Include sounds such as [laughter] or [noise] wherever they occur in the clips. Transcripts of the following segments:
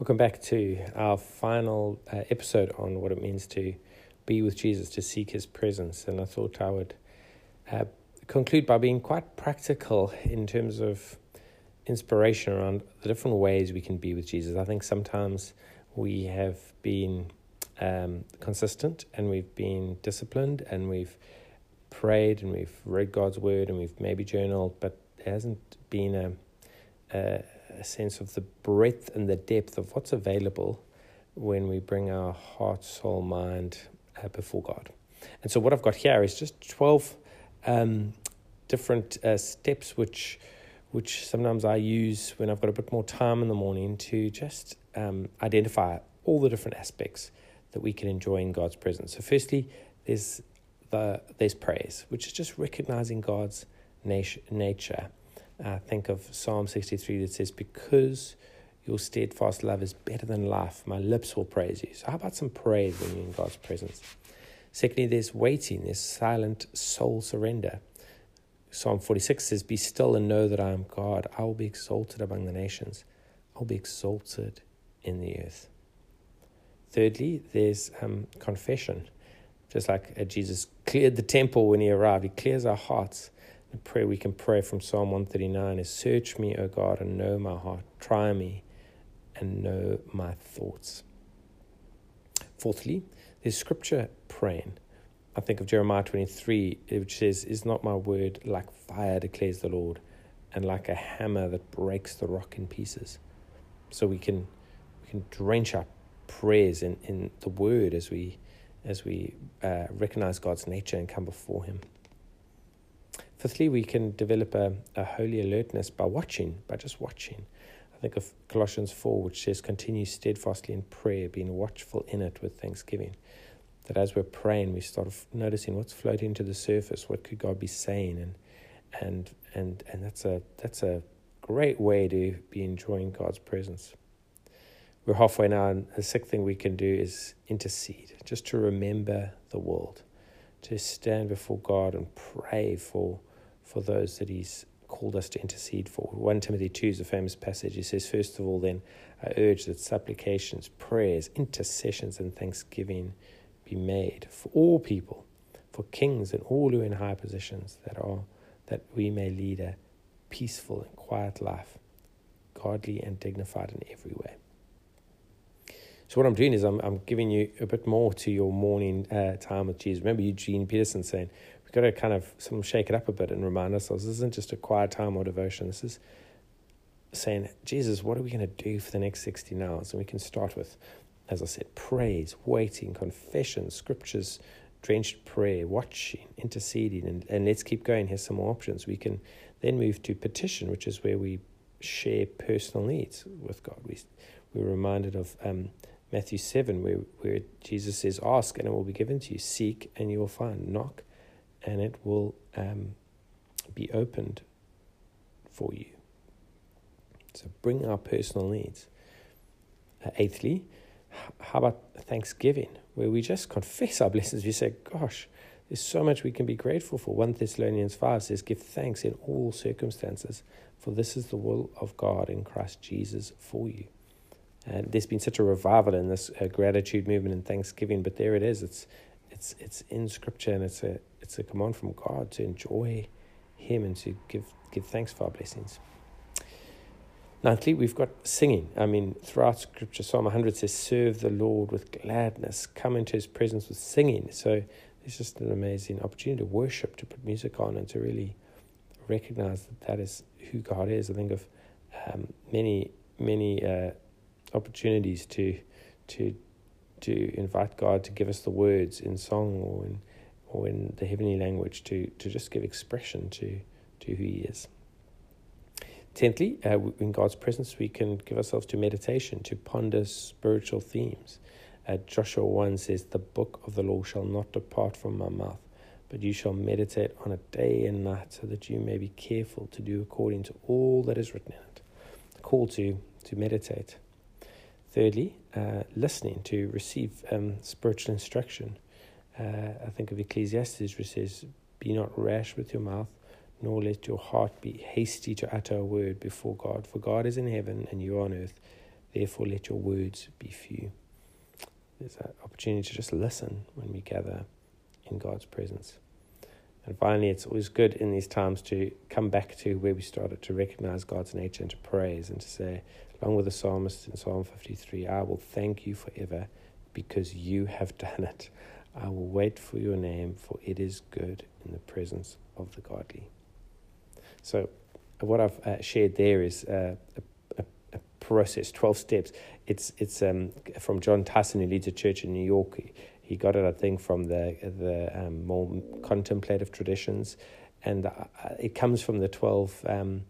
Welcome back to our final uh, episode on what it means to be with Jesus, to seek his presence. And I thought I would uh, conclude by being quite practical in terms of inspiration around the different ways we can be with Jesus. I think sometimes we have been um, consistent and we've been disciplined and we've prayed and we've read God's word and we've maybe journaled, but there hasn't been a, a a sense of the breadth and the depth of what's available when we bring our heart, soul, mind uh, before God. And so, what I've got here is just 12 um, different uh, steps which which sometimes I use when I've got a bit more time in the morning to just um, identify all the different aspects that we can enjoy in God's presence. So, firstly, there's the there's praise, which is just recognizing God's nat- nature uh, think of Psalm 63 that says, Because your steadfast love is better than life, my lips will praise you. So, how about some praise when you're in God's presence? Secondly, there's waiting, there's silent soul surrender. Psalm 46 says, Be still and know that I am God. I will be exalted among the nations, I'll be exalted in the earth. Thirdly, there's um, confession. Just like uh, Jesus cleared the temple when he arrived, he clears our hearts the prayer we can pray from Psalm 139 is Search me, O God, and know my heart. Try me and know my thoughts. Fourthly, there's scripture praying. I think of Jeremiah 23, which says, Is not my word like fire, declares the Lord, and like a hammer that breaks the rock in pieces? So we can we can drench our prayers in, in the word as we as we uh, recognize God's nature and come before Him. Fifthly, we can develop a, a holy alertness by watching, by just watching. I think of Colossians 4, which says, Continue steadfastly in prayer, being watchful in it with thanksgiving. That as we're praying, we start noticing what's floating to the surface, what could God be saying, and and and and that's a that's a great way to be enjoying God's presence. We're halfway now, and the sixth thing we can do is intercede, just to remember the world, to stand before God and pray for for those that He's called us to intercede for. 1 Timothy 2 is a famous passage. He says, First of all, then, I urge that supplications, prayers, intercessions, and thanksgiving be made for all people, for kings and all who are in high positions, that are that we may lead a peaceful and quiet life, godly and dignified in every way. So what I'm doing is I'm I'm giving you a bit more to your morning uh, time with Jesus. Remember Eugene Peterson saying we've got to kind of some shake it up a bit and remind ourselves this isn't just a quiet time or devotion. This is saying, Jesus, what are we going to do for the next 16 hours? And we can start with, as I said, praise, waiting, confession, scriptures, drenched prayer, watching, interceding, and, and let's keep going. Here's some more options. We can then move to petition, which is where we share personal needs with God. We, we're reminded of um, Matthew 7, where, where Jesus says, Ask and it will be given to you, seek and you will find, knock and it will um, be opened for you. So bring our personal needs. Uh, eighthly, how about Thanksgiving, where we just confess our blessings? We say, Gosh, there's so much we can be grateful for. 1 Thessalonians 5 says, Give thanks in all circumstances, for this is the will of God in Christ Jesus for you. And there's been such a revival in this uh, gratitude movement and Thanksgiving, but there it is. It's it's it's in Scripture, and it's a it's a command from God to enjoy Him and to give give thanks for our blessings. Ninthly, we've got singing. I mean, throughout Scripture, Psalm 100 says, "Serve the Lord with gladness, come into His presence with singing." So it's just an amazing opportunity to worship, to put music on, and to really recognize that that is who God is. I think of um, many many uh, opportunities to to to invite God to give us the words in song or in or in the heavenly language to to just give expression to to who He is. Tenthly, uh, in God's presence, we can give ourselves to meditation, to ponder spiritual themes. Uh, Joshua 1 says, The book of the law shall not depart from my mouth, but you shall meditate on it day and night, so that you may be careful to do according to all that is written in it. The call to, to meditate. Thirdly, uh, listening to receive um, spiritual instruction. Uh, I think of Ecclesiastes, which says, Be not rash with your mouth, nor let your heart be hasty to utter a word before God. For God is in heaven and you are on earth. Therefore, let your words be few. There's an opportunity to just listen when we gather in God's presence. And finally, it's always good in these times to come back to where we started, to recognize God's nature and to praise and to say, along with the psalmist in Psalm 53, I will thank you forever because you have done it. I will wait for your name, for it is good in the presence of the godly. So, what I've uh, shared there is uh, a, a, a, process, 12 steps. It's, it's um, from Jon Tyson, who leads a church in New York. He got it, I think, from the, the um, more contemplative traditions. And uh, it comes from the 12 um,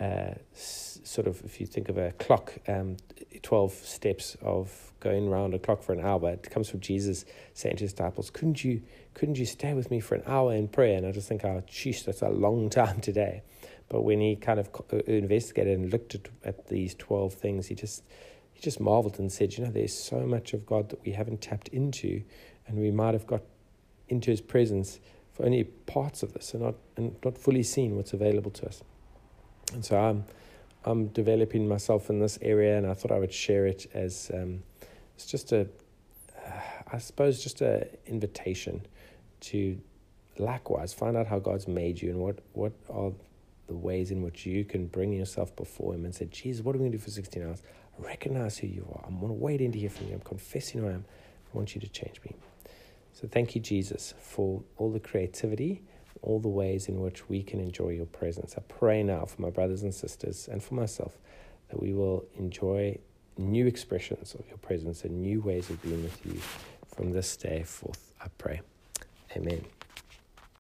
uh, sort of, if you think of a clock, um, 12 steps of going around a clock for an hour. It comes from Jesus saying to his disciples, couldn't you, couldn't you stay with me for an hour in prayer? And I just think, oh, sheesh, that's a long [laughs] time today. But when he kind of uh, investigated and looked at, at these 12 things, he just, he just marveled and said, you know, there's so much of God that we haven't tapped into, and we might have got into his presence for only parts of this and not, and not fully seen what's available to us. And so I'm, I'm developing myself in this area, and I thought I would share it as um, it's just a, uh, I suppose, just a invitation to likewise find out how God's made you and what what are the ways in which you can bring yourself before Him and say, Jesus, what are we going to do for 16 hours? I recognize who you are. I'm going to wait in to hear from you. I'm confessing who I am. I want you to change me. So thank you, Jesus, for all the creativity all the ways in which we can enjoy your presence. I pray now for my brothers and sisters and for myself that we will enjoy new expressions of your presence and new ways of being with you from this day forth. I pray. Amen.